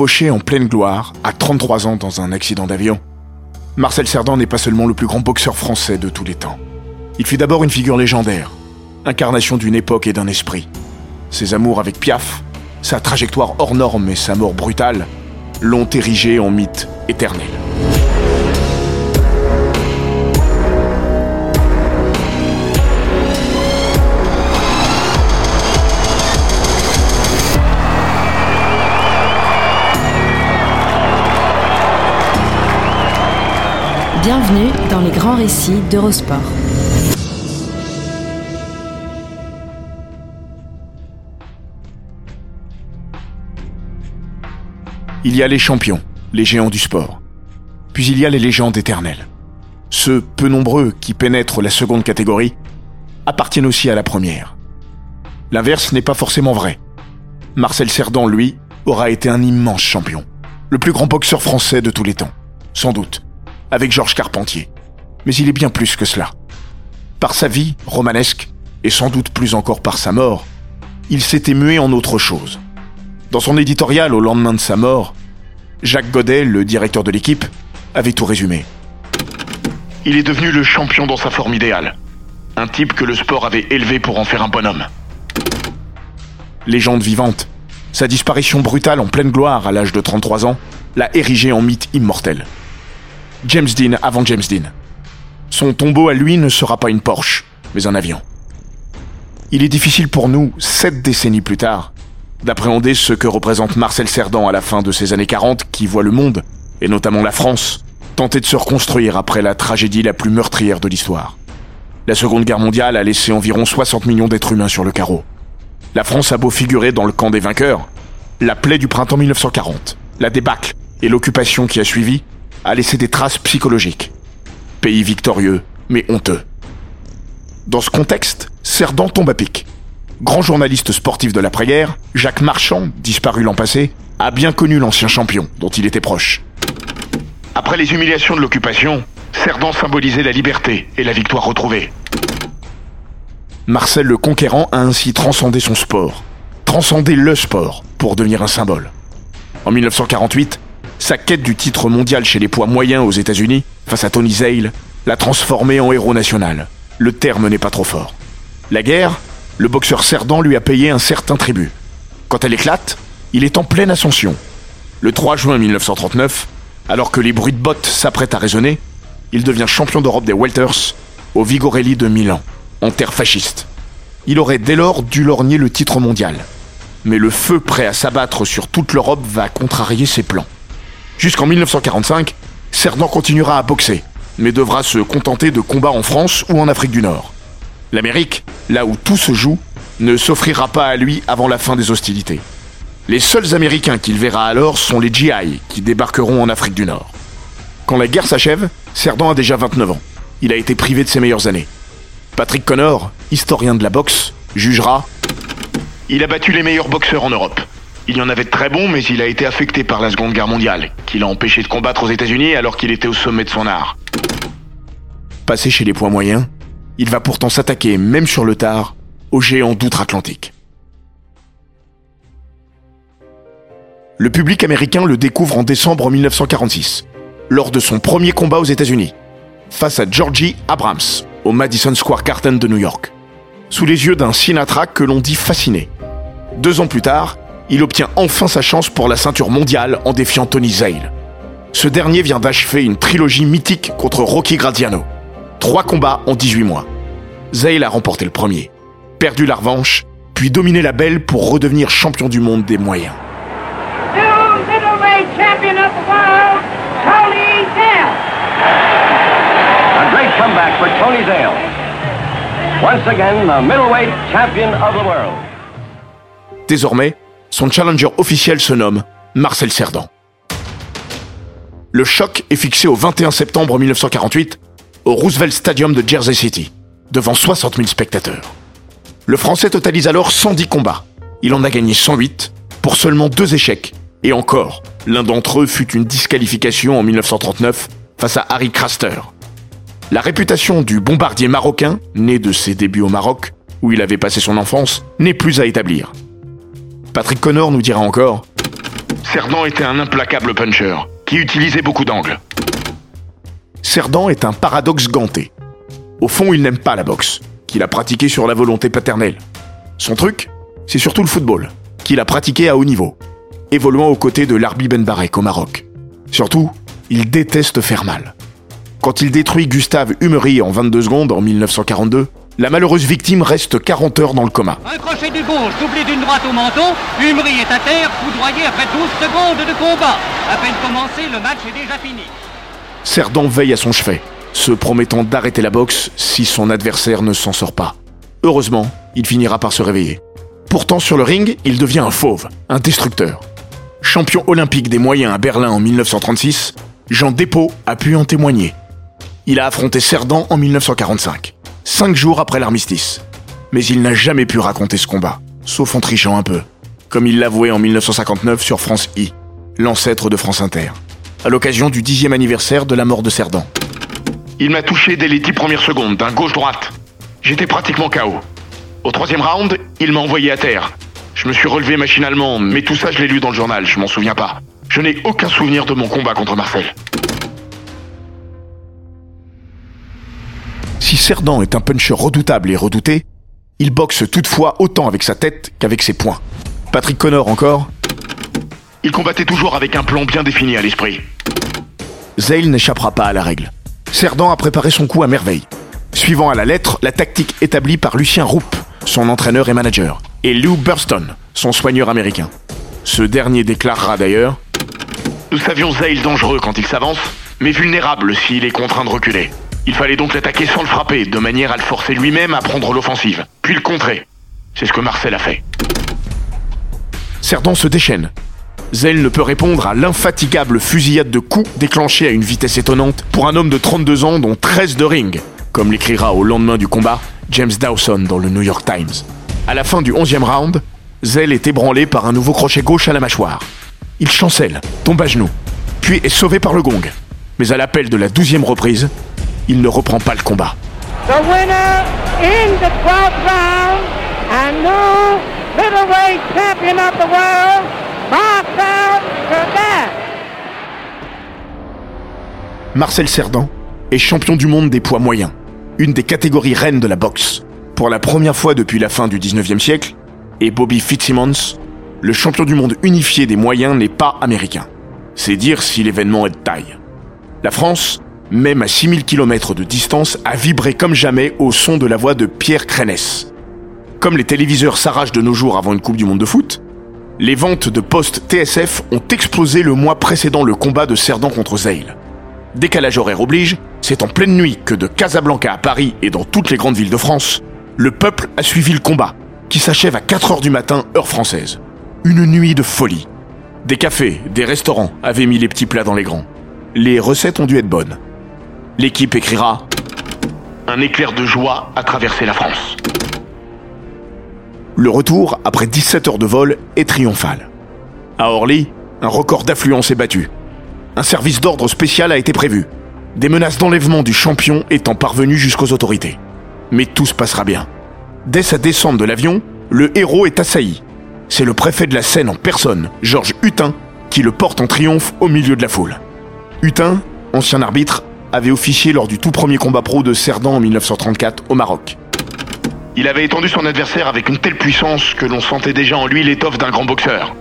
En pleine gloire, à 33 ans dans un accident d'avion, Marcel Cerdan n'est pas seulement le plus grand boxeur français de tous les temps. Il fut d'abord une figure légendaire, incarnation d'une époque et d'un esprit. Ses amours avec Piaf, sa trajectoire hors norme et sa mort brutale l'ont érigé en mythe éternel. Bienvenue dans les grands récits d'Eurosport. Il y a les champions, les géants du sport. Puis il y a les légendes éternelles. Ceux peu nombreux qui pénètrent la seconde catégorie appartiennent aussi à la première. L'inverse n'est pas forcément vrai. Marcel Cerdan, lui, aura été un immense champion. Le plus grand boxeur français de tous les temps. Sans doute. Avec Georges Carpentier. Mais il est bien plus que cela. Par sa vie romanesque, et sans doute plus encore par sa mort, il s'était mué en autre chose. Dans son éditorial au lendemain de sa mort, Jacques Godet, le directeur de l'équipe, avait tout résumé. Il est devenu le champion dans sa forme idéale. Un type que le sport avait élevé pour en faire un bonhomme. Légende vivante, sa disparition brutale en pleine gloire à l'âge de 33 ans l'a érigé en mythe immortel. James Dean avant James Dean. Son tombeau à lui ne sera pas une Porsche, mais un avion. Il est difficile pour nous, sept décennies plus tard, d'appréhender ce que représente Marcel Cerdan à la fin de ces années 40 qui voit le monde, et notamment la France, tenter de se reconstruire après la tragédie la plus meurtrière de l'histoire. La Seconde Guerre mondiale a laissé environ 60 millions d'êtres humains sur le carreau. La France a beau figurer dans le camp des vainqueurs, la plaie du printemps 1940, la débâcle et l'occupation qui a suivi a laissé des traces psychologiques. Pays victorieux, mais honteux. Dans ce contexte, Cerdan tombe à pic. Grand journaliste sportif de l'après-guerre, Jacques Marchand, disparu l'an passé, a bien connu l'ancien champion, dont il était proche. Après les humiliations de l'occupation, Cerdan symbolisait la liberté et la victoire retrouvée. Marcel le Conquérant a ainsi transcendé son sport, transcendé le sport, pour devenir un symbole. En 1948, sa quête du titre mondial chez les poids moyens aux États-Unis, face à Tony Zale, l'a transformé en héros national. Le terme n'est pas trop fort. La guerre, le boxeur Cerdan lui a payé un certain tribut. Quand elle éclate, il est en pleine ascension. Le 3 juin 1939, alors que les bruits de bottes s'apprêtent à résonner, il devient champion d'Europe des welters au Vigorelli de Milan, en terre fasciste. Il aurait dès lors dû lorgner le titre mondial. Mais le feu prêt à s'abattre sur toute l'Europe va contrarier ses plans. Jusqu'en 1945, Cerdan continuera à boxer, mais devra se contenter de combats en France ou en Afrique du Nord. L'Amérique, là où tout se joue, ne s'offrira pas à lui avant la fin des hostilités. Les seuls Américains qu'il verra alors sont les GI qui débarqueront en Afrique du Nord. Quand la guerre s'achève, Cerdan a déjà 29 ans. Il a été privé de ses meilleures années. Patrick Connor, historien de la boxe, jugera Il a battu les meilleurs boxeurs en Europe. Il y en avait de très bons, mais il a été affecté par la Seconde Guerre mondiale, qui l'a empêché de combattre aux États-Unis alors qu'il était au sommet de son art. Passé chez les poids moyens, il va pourtant s'attaquer, même sur le tard, aux géants d'outre-Atlantique. Le public américain le découvre en décembre 1946, lors de son premier combat aux États-Unis, face à Georgie Abrams, au Madison Square Garden de New York, sous les yeux d'un Sinatra que l'on dit fasciné. Deux ans plus tard, il obtient enfin sa chance pour la ceinture mondiale en défiant Tony Zale. Ce dernier vient d'achever une trilogie mythique contre Rocky Graziano. Trois combats en 18 mois. Zale a remporté le premier, perdu la revanche, puis dominé la belle pour redevenir champion du monde des moyens. Désormais, son challenger officiel se nomme Marcel Cerdan. Le choc est fixé au 21 septembre 1948 au Roosevelt Stadium de Jersey City, devant 60 000 spectateurs. Le Français totalise alors 110 combats. Il en a gagné 108 pour seulement deux échecs. Et encore, l'un d'entre eux fut une disqualification en 1939 face à Harry Craster. La réputation du bombardier marocain, né de ses débuts au Maroc, où il avait passé son enfance, n'est plus à établir. Patrick Connor nous dira encore Cerdan était un implacable puncher qui utilisait beaucoup d'angles. Cerdan est un paradoxe ganté. Au fond, il n'aime pas la boxe, qu'il a pratiquée sur la volonté paternelle. Son truc, c'est surtout le football, qu'il a pratiqué à haut niveau, évoluant aux côtés de Larbi Ben Barek au Maroc. Surtout, il déteste faire mal. Quand il détruit Gustave Humery en 22 secondes en 1942, la malheureuse victime reste 40 heures dans le coma. Un crochet du gauche doublé d'une droite au menton, Humery est à terre, foudroyé après 12 secondes de combat. À peine commencé, le match est déjà fini. Cerdan veille à son chevet, se promettant d'arrêter la boxe si son adversaire ne s'en sort pas. Heureusement, il finira par se réveiller. Pourtant, sur le ring, il devient un fauve, un destructeur. Champion olympique des moyens à Berlin en 1936, Jean Despaux a pu en témoigner. Il a affronté Cerdan en 1945, cinq jours après l'armistice. Mais il n'a jamais pu raconter ce combat, sauf en trichant un peu, comme il l'avouait en 1959 sur France I, l'ancêtre de France Inter à l'occasion du dixième anniversaire de la mort de Cerdan. Il m'a touché dès les dix premières secondes, d'un gauche-droite. J'étais pratiquement KO. Au troisième round, il m'a envoyé à terre. Je me suis relevé machinalement, mais tout ça je l'ai lu dans le journal, je m'en souviens pas. Je n'ai aucun souvenir de mon combat contre Marcel. Si Cerdan est un puncher redoutable et redouté, il boxe toutefois autant avec sa tête qu'avec ses poings. Patrick Connor encore Il combattait toujours avec un plan bien défini à l'esprit. Zale n'échappera pas à la règle. Cerdan a préparé son coup à merveille, suivant à la lettre la tactique établie par Lucien Roupp, son entraîneur et manager, et Lou Burston, son soigneur américain. Ce dernier déclarera d'ailleurs Nous savions Zale dangereux quand il s'avance, mais vulnérable s'il est contraint de reculer. Il fallait donc l'attaquer sans le frapper, de manière à le forcer lui-même à prendre l'offensive, puis le contrer. C'est ce que Marcel a fait. Cerdan se déchaîne. Zell ne peut répondre à l'infatigable fusillade de coups déclenchée à une vitesse étonnante pour un homme de 32 ans dont 13 de ring, comme l'écrira au lendemain du combat James Dawson dans le New York Times. À la fin du 11e round, Zell est ébranlé par un nouveau crochet gauche à la mâchoire. Il chancelle, tombe à genoux, puis est sauvé par le gong. Mais à l'appel de la 12e reprise, il ne reprend pas le combat. The winner in the 12th round and new middleweight champion of the world, Marcel Cerdan. Marcel Cerdan est champion du monde des poids moyens, une des catégories reines de la boxe. Pour la première fois depuis la fin du 19e siècle, et Bobby Fitzsimmons, le champion du monde unifié des moyens n'est pas américain. C'est dire si l'événement est de taille. La France, même à 6000 km de distance, a vibré comme jamais au son de la voix de Pierre Crénès. Comme les téléviseurs s'arrachent de nos jours avant une Coupe du Monde de foot, les ventes de postes TSF ont explosé le mois précédant le combat de Cerdan contre Zeil. Décalage horaire oblige, c'est en pleine nuit que de Casablanca à Paris et dans toutes les grandes villes de France, le peuple a suivi le combat, qui s'achève à 4 heures du matin, heure française. Une nuit de folie. Des cafés, des restaurants avaient mis les petits plats dans les grands. Les recettes ont dû être bonnes. L'équipe écrira Un éclair de joie a traversé la France. Le retour, après 17 heures de vol, est triomphal. À Orly, un record d'affluence est battu. Un service d'ordre spécial a été prévu. Des menaces d'enlèvement du champion étant parvenues jusqu'aux autorités. Mais tout se passera bien. Dès sa descente de l'avion, le héros est assailli. C'est le préfet de la Seine en personne, Georges Hutin, qui le porte en triomphe au milieu de la foule. Hutin, ancien arbitre, avait officié lors du tout premier combat pro de Cerdan en 1934 au Maroc. Il avait étendu son adversaire avec une telle puissance que l'on sentait déjà en lui l'étoffe d'un grand boxeur.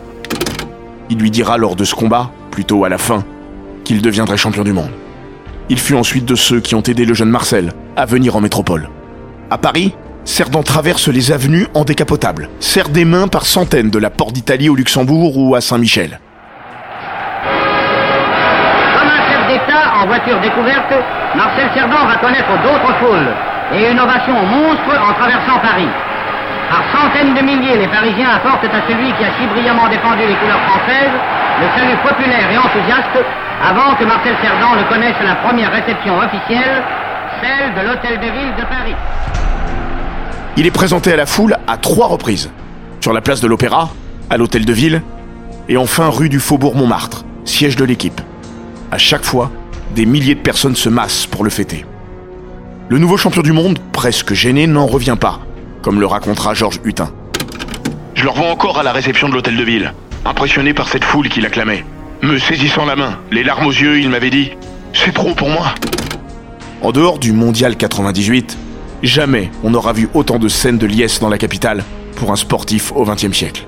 Il lui dira lors de ce combat, plutôt à la fin, qu'il deviendrait champion du monde. Il fut ensuite de ceux qui ont aidé le jeune Marcel à venir en métropole. À Paris, Cerdan traverse les avenues en décapotable, serre des mains par centaines de la Porte d'Italie au Luxembourg ou à Saint-Michel. En voiture découverte, Marcel Cerdan va connaître d'autres foules et une ovation monstre en traversant Paris. Par centaines de milliers, les Parisiens apportent à celui qui a si brillamment défendu les couleurs françaises le salut populaire et enthousiaste avant que Marcel Cerdan ne connaisse la première réception officielle, celle de l'Hôtel de Ville de Paris. Il est présenté à la foule à trois reprises. Sur la place de l'Opéra, à l'Hôtel de Ville, et enfin rue du Faubourg Montmartre, siège de l'équipe. À chaque fois, des milliers de personnes se massent pour le fêter. Le nouveau champion du monde, presque gêné, n'en revient pas, comme le racontera Georges Hutin. Je le revois encore à la réception de l'hôtel de ville, impressionné par cette foule qui l'acclamait. Me saisissant la main, les larmes aux yeux, il m'avait dit C'est trop pour moi. En dehors du Mondial 98, jamais on n'aura vu autant de scènes de liesse dans la capitale pour un sportif au XXe siècle.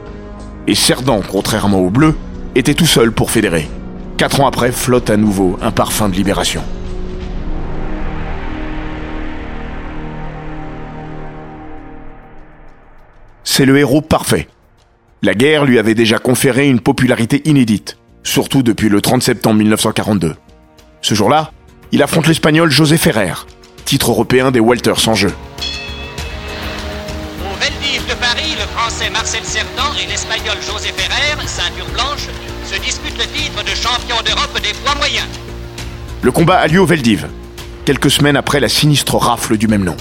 Et Cerdan, contrairement au bleu, était tout seul pour fédérer. Quatre ans après, flotte à nouveau un parfum de libération. C'est le héros parfait. La guerre lui avait déjà conféré une popularité inédite, surtout depuis le 30 septembre 1942. Ce jour-là, il affronte l'Espagnol José Ferrer, titre européen des Walters en jeu. Au Veldiv de Paris, le Français Marcel Cerdan et l'Espagnol José Ferrer, ceinture blanche, se disputent le titre de champion d'Europe des poids moyens. Le combat a lieu au Veldiv, quelques semaines après la sinistre rafle du même nom.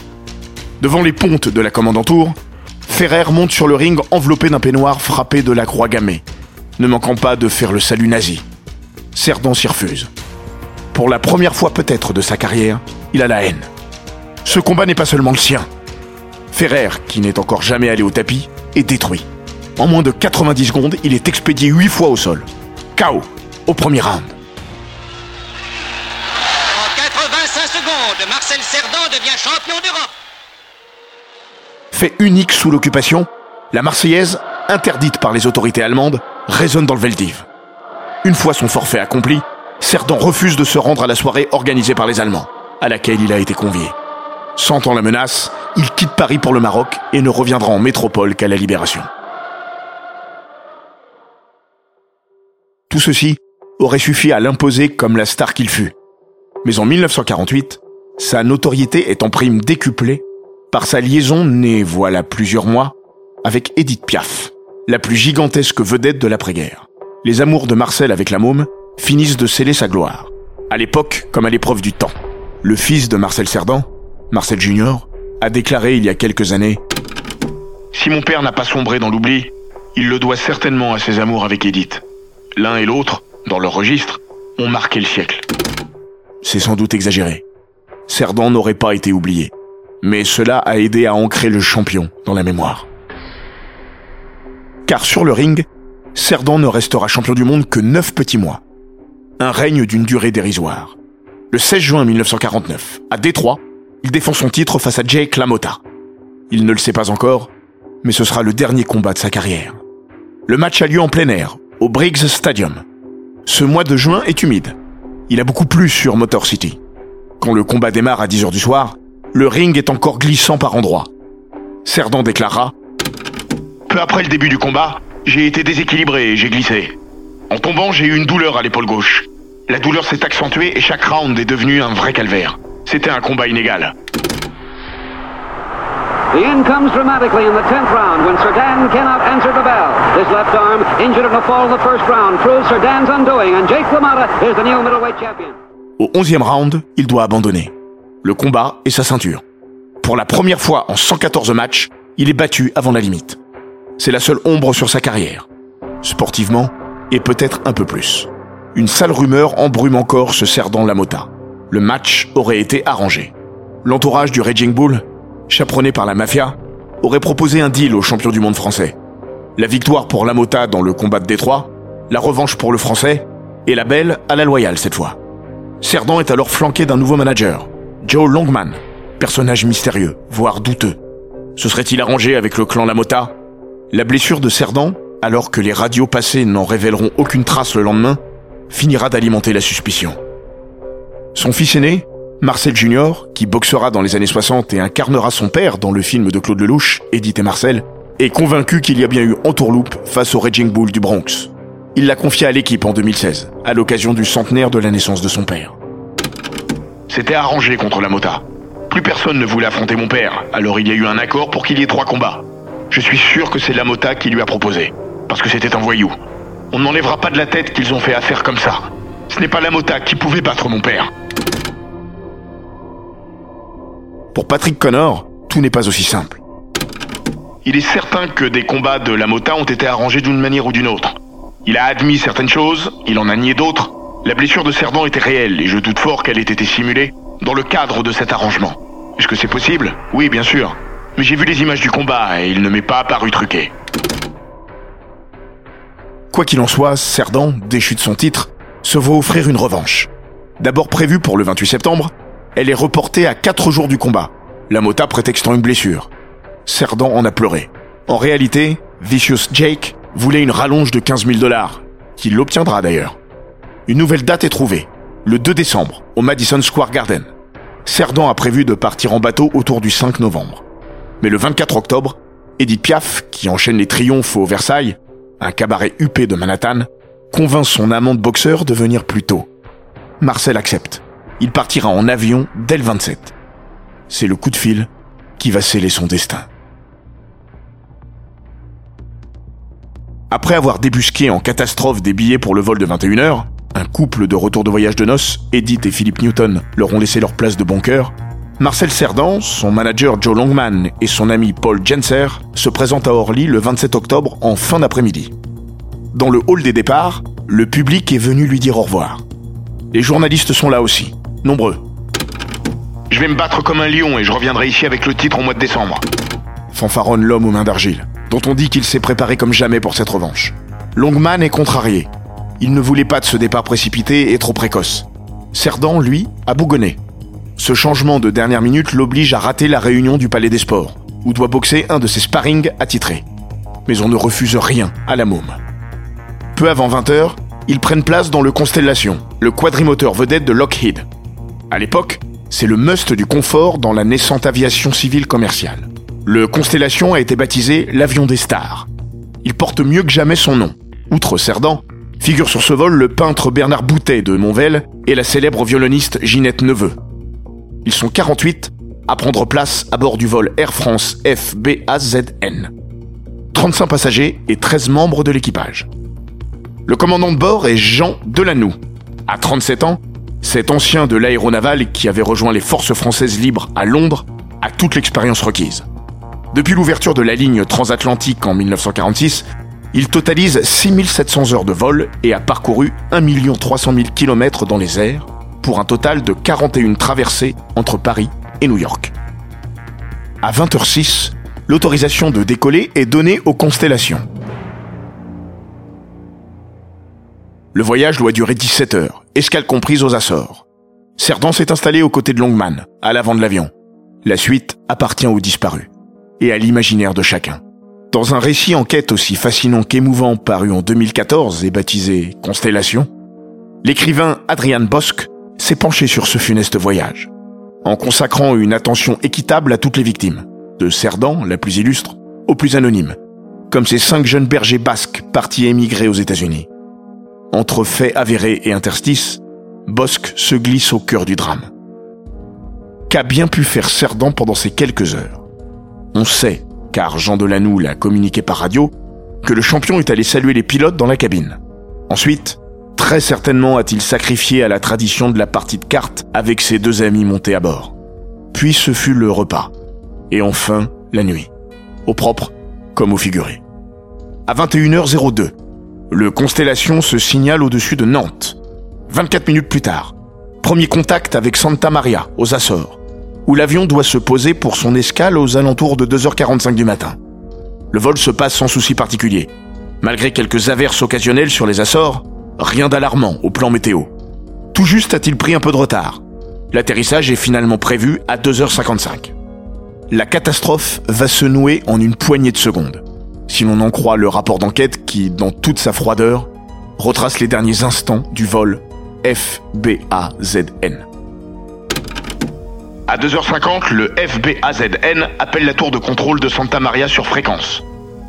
Devant les pontes de la commandantour, Ferrer monte sur le ring enveloppé d'un peignoir frappé de la croix gammée, ne manquant pas de faire le salut nazi. Cerdan s'y refuse. Pour la première fois peut-être de sa carrière, il a la haine. Ce combat n'est pas seulement le sien. Ferrer, qui n'est encore jamais allé au tapis, est détruit. En moins de 90 secondes, il est expédié 8 fois au sol. KO, au premier round. En 85 secondes, Marcel Cerdan devient champion d'Europe. Fait unique sous l'occupation, la Marseillaise, interdite par les autorités allemandes, résonne dans le Veldiv. Une fois son forfait accompli, Cerdan refuse de se rendre à la soirée organisée par les Allemands, à laquelle il a été convié. Sentant la menace, il quitte Paris pour le Maroc et ne reviendra en métropole qu'à la Libération. Tout ceci aurait suffi à l'imposer comme la star qu'il fut. Mais en 1948, sa notoriété est en prime décuplée par sa liaison née voilà plusieurs mois avec Edith Piaf, la plus gigantesque vedette de l'après-guerre. Les amours de Marcel avec la môme finissent de sceller sa gloire, à l'époque comme à l'épreuve du temps. Le fils de Marcel Cerdan, Marcel Junior, a déclaré il y a quelques années Si mon père n'a pas sombré dans l'oubli, il le doit certainement à ses amours avec Edith. L'un et l'autre, dans leur registre, ont marqué le siècle. C'est sans doute exagéré. Cerdan n'aurait pas été oublié. Mais cela a aidé à ancrer le champion dans la mémoire. Car sur le ring, Cerdan ne restera champion du monde que neuf petits mois. Un règne d'une durée dérisoire. Le 16 juin 1949, à Détroit, il défend son titre face à Jake LaMotta. Il ne le sait pas encore, mais ce sera le dernier combat de sa carrière. Le match a lieu en plein air, au Briggs Stadium. Ce mois de juin est humide. Il a beaucoup plu sur Motor City. Quand le combat démarre à 10h du soir, le ring est encore glissant par endroits. Cerdan déclara Peu après le début du combat, j'ai été déséquilibré et j'ai glissé. En tombant, j'ai eu une douleur à l'épaule gauche. La douleur s'est accentuée et chaque round est devenu un vrai calvaire. C'était un combat inégal. The end comes dramatically in the 10th round when Serdan cannot answer the bell. His left arm, injured in a fall in the first round, proves Serdan's undoing, and Jake LaMotta is the new middleweight champion. Au 11e round, il doit abandonner. Le combat et sa ceinture. Pour la première fois en 114 matchs, il est battu avant la limite. C'est la seule ombre sur sa carrière. Sportivement, et peut-être un peu plus. Une sale rumeur embrume encore ce Cerdan Lamota. Le match aurait été arrangé. L'entourage du Raging Bull, chaperonné par la mafia, aurait proposé un deal au champion du monde français. La victoire pour Lamota dans le combat de Détroit, la revanche pour le français, et la belle à la loyale cette fois. Cerdan est alors flanqué d'un nouveau manager, Joe Longman, personnage mystérieux, voire douteux. Se serait-il arrangé avec le clan Lamota La blessure de Cerdan, alors que les radios passées n'en révéleront aucune trace le lendemain, finira d'alimenter la suspicion. Son fils aîné, Marcel Junior, qui boxera dans les années 60 et incarnera son père dans le film de Claude Lelouch, Edith et Marcel, est convaincu qu'il y a bien eu entourloupe face au Raging Bull du Bronx. Il l'a confié à l'équipe en 2016, à l'occasion du centenaire de la naissance de son père. C'était arrangé contre la Mota. Plus personne ne voulait affronter mon père, alors il y a eu un accord pour qu'il y ait trois combats. Je suis sûr que c'est la Mota qui lui a proposé, parce que c'était un voyou. On ne m'enlèvera pas de la tête qu'ils ont fait affaire comme ça. Ce n'est pas la Mota qui pouvait battre mon père. Pour Patrick Connor, tout n'est pas aussi simple. Il est certain que des combats de la Mota ont été arrangés d'une manière ou d'une autre. Il a admis certaines choses, il en a nié d'autres. La blessure de Cerdan était réelle et je doute fort qu'elle ait été simulée dans le cadre de cet arrangement. Est-ce que c'est possible? Oui, bien sûr. Mais j'ai vu les images du combat et il ne m'est pas apparu truqué. Quoi qu'il en soit, Cerdan, déchu de son titre, se voit offrir une revanche. D'abord prévue pour le 28 septembre, elle est reportée à 4 jours du combat, la Mota prétextant une blessure. Cerdan en a pleuré. En réalité, Vicious Jake voulait une rallonge de 15 000 dollars, qu'il l'obtiendra d'ailleurs. Une nouvelle date est trouvée, le 2 décembre, au Madison Square Garden. Cerdan a prévu de partir en bateau autour du 5 novembre. Mais le 24 octobre, Edith Piaf, qui enchaîne les triomphes au Versailles, un cabaret huppé de Manhattan, convainc son amant de boxeur de venir plus tôt. Marcel accepte. Il partira en avion dès le 27. C'est le coup de fil qui va sceller son destin. Après avoir débusqué en catastrophe des billets pour le vol de 21h, un couple de retour de voyage de noces, Edith et Philippe Newton, leur ont laissé leur place de bon cœur, Marcel Cerdan, son manager Joe Longman et son ami Paul Jenser se présentent à Orly le 27 octobre en fin d'après-midi. Dans le hall des départs, le public est venu lui dire au revoir. Les journalistes sont là aussi, nombreux. Je vais me battre comme un lion et je reviendrai ici avec le titre au mois de décembre. Fanfaronne l'homme aux mains d'argile dont on dit qu'il s'est préparé comme jamais pour cette revanche. Longman est contrarié. Il ne voulait pas de ce départ précipité et trop précoce. Cerdan, lui, a bougonné. Ce changement de dernière minute l'oblige à rater la réunion du Palais des Sports, où doit boxer un de ses sparring attitrés. Mais on ne refuse rien à la môme. Peu avant 20h, ils prennent place dans le Constellation, le quadrimoteur vedette de Lockheed. À l'époque, c'est le must du confort dans la naissante aviation civile commerciale. Le Constellation a été baptisé l'avion des stars. Il porte mieux que jamais son nom. Outre Cerdan, figure sur ce vol le peintre Bernard Boutet de Monvel et la célèbre violoniste Ginette Neveu. Ils sont 48 à prendre place à bord du vol Air France FBAZN. 35 passagers et 13 membres de l'équipage. Le commandant de bord est Jean Delanoux. À 37 ans, cet ancien de l'aéronaval qui avait rejoint les forces françaises libres à Londres a toute l'expérience requise. Depuis l'ouverture de la ligne transatlantique en 1946, il totalise 6700 heures de vol et a parcouru 1 300 000 km dans les airs pour un total de 41 traversées entre Paris et New York. À 20h06, l'autorisation de décoller est donnée aux constellations. Le voyage doit durer 17 heures, escale comprise aux Açores. Cerdan s'est installé aux côtés de Longman, à l'avant de l'avion. La suite appartient aux disparus et à l'imaginaire de chacun. Dans un récit en quête aussi fascinant qu'émouvant paru en 2014 et baptisé Constellation, l'écrivain Adrian Bosk s'est penché sur ce funeste voyage, en consacrant une attention équitable à toutes les victimes, de Cerdan, la plus illustre, aux plus anonymes, comme ces cinq jeunes bergers basques partis émigrer aux États-Unis. Entre faits avérés et interstices, Bosque se glisse au cœur du drame. Qu'a bien pu faire Cerdan pendant ces quelques heures? On sait, car Jean Delanoux l'a communiqué par radio, que le champion est allé saluer les pilotes dans la cabine. Ensuite, très certainement a-t-il sacrifié à la tradition de la partie de cartes avec ses deux amis montés à bord. Puis ce fut le repas. Et enfin, la nuit. Au propre comme au figuré. À 21h02, le Constellation se signale au-dessus de Nantes. 24 minutes plus tard, premier contact avec Santa Maria, aux Açores où l'avion doit se poser pour son escale aux alentours de 2h45 du matin. Le vol se passe sans souci particulier. Malgré quelques averses occasionnelles sur les Açores, rien d'alarmant au plan météo. Tout juste a-t-il pris un peu de retard. L'atterrissage est finalement prévu à 2h55. La catastrophe va se nouer en une poignée de secondes, si l'on en croit le rapport d'enquête qui, dans toute sa froideur, retrace les derniers instants du vol FBAZN. À 2h50, le FBAZN appelle la tour de contrôle de Santa Maria sur fréquence.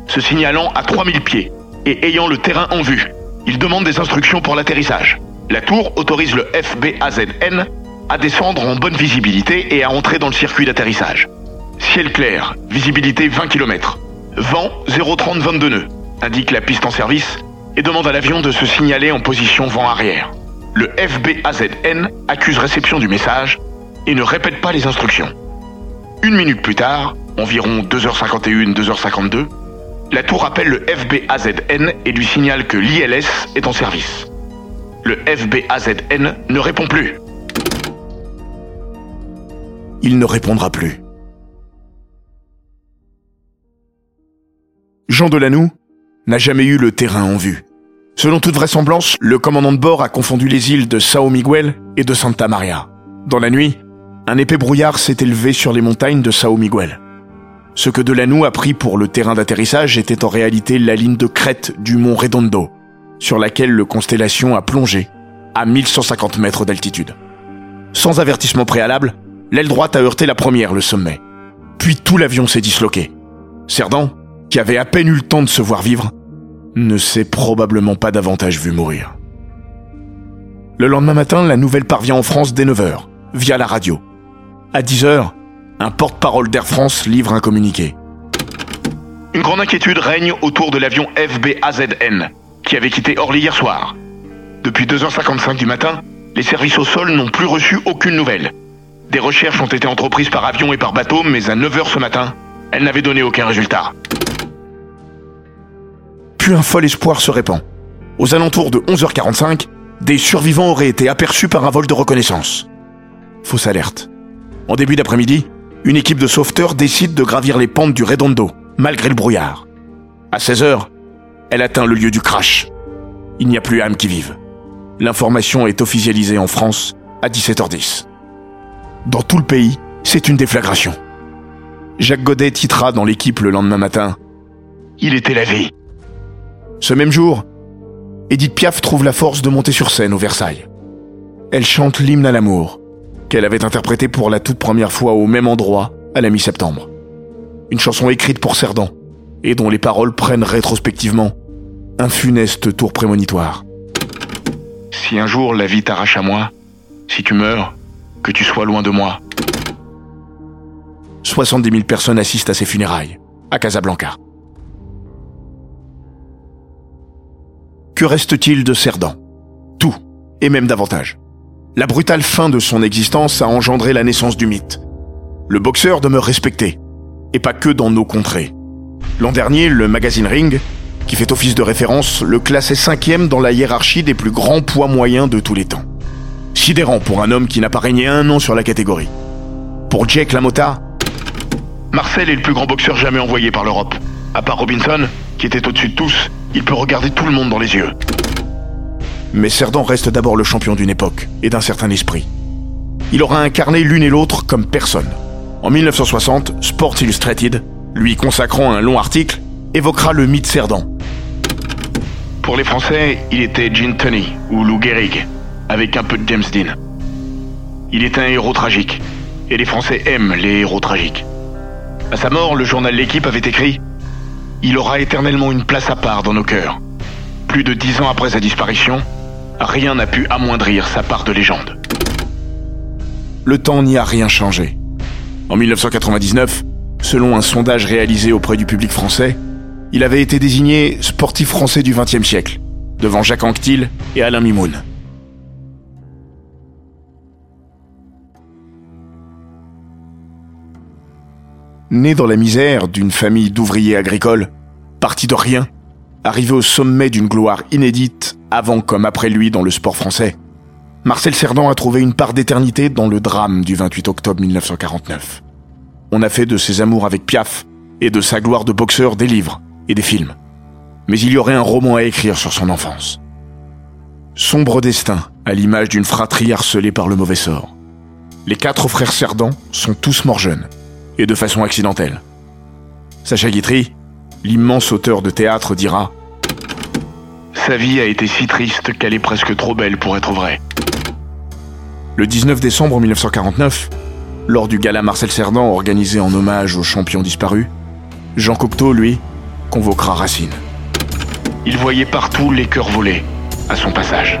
Se signalant à 3000 pieds et ayant le terrain en vue, il demande des instructions pour l'atterrissage. La tour autorise le FBAZN à descendre en bonne visibilité et à entrer dans le circuit d'atterrissage. Ciel clair, visibilité 20 km. Vent 030 22 nœuds, indique la piste en service et demande à l'avion de se signaler en position vent arrière. Le FBAZN accuse réception du message et ne répète pas les instructions. Une minute plus tard, environ 2h51, 2h52, la tour appelle le FBAZN et lui signale que l'ILS est en service. Le FBAZN ne répond plus. Il ne répondra plus. Jean Delanoux n'a jamais eu le terrain en vue. Selon toute vraisemblance, le commandant de bord a confondu les îles de Sao Miguel et de Santa Maria. Dans la nuit, un épais brouillard s'est élevé sur les montagnes de Sao Miguel. Ce que Delanoux a pris pour le terrain d'atterrissage était en réalité la ligne de crête du mont Redondo, sur laquelle le Constellation a plongé à 1150 mètres d'altitude. Sans avertissement préalable, l'aile droite a heurté la première, le sommet. Puis tout l'avion s'est disloqué. Cerdan, qui avait à peine eu le temps de se voir vivre, ne s'est probablement pas davantage vu mourir. Le lendemain matin, la nouvelle parvient en France dès 9h, via la radio. À 10h, un porte-parole d'Air France livre un communiqué. Une grande inquiétude règne autour de l'avion FBAZN, qui avait quitté Orly hier soir. Depuis 2h55 du matin, les services au sol n'ont plus reçu aucune nouvelle. Des recherches ont été entreprises par avion et par bateau, mais à 9h ce matin, elles n'avaient donné aucun résultat. Puis un fol espoir se répand. Aux alentours de 11h45, des survivants auraient été aperçus par un vol de reconnaissance. Fausse alerte. En début d'après-midi, une équipe de sauveteurs décide de gravir les pentes du Redondo, malgré le brouillard. À 16h, elle atteint le lieu du crash. Il n'y a plus âme qui vive. L'information est officialisée en France à 17h10. Dans tout le pays, c'est une déflagration. Jacques Godet titra dans l'équipe le lendemain matin. Il était la vie. Ce même jour, Edith Piaf trouve la force de monter sur scène au Versailles. Elle chante l'hymne à l'amour, qu'elle avait interprété pour la toute première fois au même endroit à la mi-septembre. Une chanson écrite pour Cerdan, et dont les paroles prennent rétrospectivement un funeste tour prémonitoire. Si un jour la vie t'arrache à moi, si tu meurs, que tu sois loin de moi. 70 000 personnes assistent à ses funérailles, à Casablanca. Que reste-t-il de Cerdan? Tout, et même davantage. La brutale fin de son existence a engendré la naissance du mythe. Le boxeur demeure respecté, et pas que dans nos contrées. L'an dernier, le magazine Ring, qui fait office de référence, le classait cinquième dans la hiérarchie des plus grands poids moyens de tous les temps. Sidérant pour un homme qui n'a pas régné un an sur la catégorie. Pour Jake LaMotta, Marcel est le plus grand boxeur jamais envoyé par l'Europe. À part Robinson, qui était au-dessus de tous, il peut regarder tout le monde dans les yeux. Mais Cerdan reste d'abord le champion d'une époque et d'un certain esprit. Il aura incarné l'une et l'autre comme personne. En 1960, Sports Illustrated, lui consacrant un long article, évoquera le mythe Cerdan. Pour les Français, il était Gene Tunney ou Lou Gehrig, avec un peu de James Dean. Il est un héros tragique, et les Français aiment les héros tragiques. À sa mort, le journal L'équipe avait écrit Il aura éternellement une place à part dans nos cœurs. Plus de dix ans après sa disparition, rien n'a pu amoindrir sa part de légende. Le temps n'y a rien changé. En 1999, selon un sondage réalisé auprès du public français, il avait été désigné sportif français du XXe siècle, devant Jacques Anquetil et Alain Mimoun. Né dans la misère d'une famille d'ouvriers agricoles, parti de rien, arrivé au sommet d'une gloire inédite, avant comme après lui dans le sport français, Marcel Cerdan a trouvé une part d'éternité dans le drame du 28 octobre 1949. On a fait de ses amours avec Piaf et de sa gloire de boxeur des livres et des films. Mais il y aurait un roman à écrire sur son enfance. Sombre destin, à l'image d'une fratrie harcelée par le mauvais sort. Les quatre frères Cerdan sont tous morts jeunes, et de façon accidentelle. Sacha Guitry, l'immense auteur de théâtre, dira Sa vie a été si triste qu'elle est presque trop belle pour être vraie. Le 19 décembre 1949, lors du gala Marcel Cerdan organisé en hommage aux champions disparus, Jean Cocteau, lui, convoquera Racine. Il voyait partout les cœurs volés à son passage.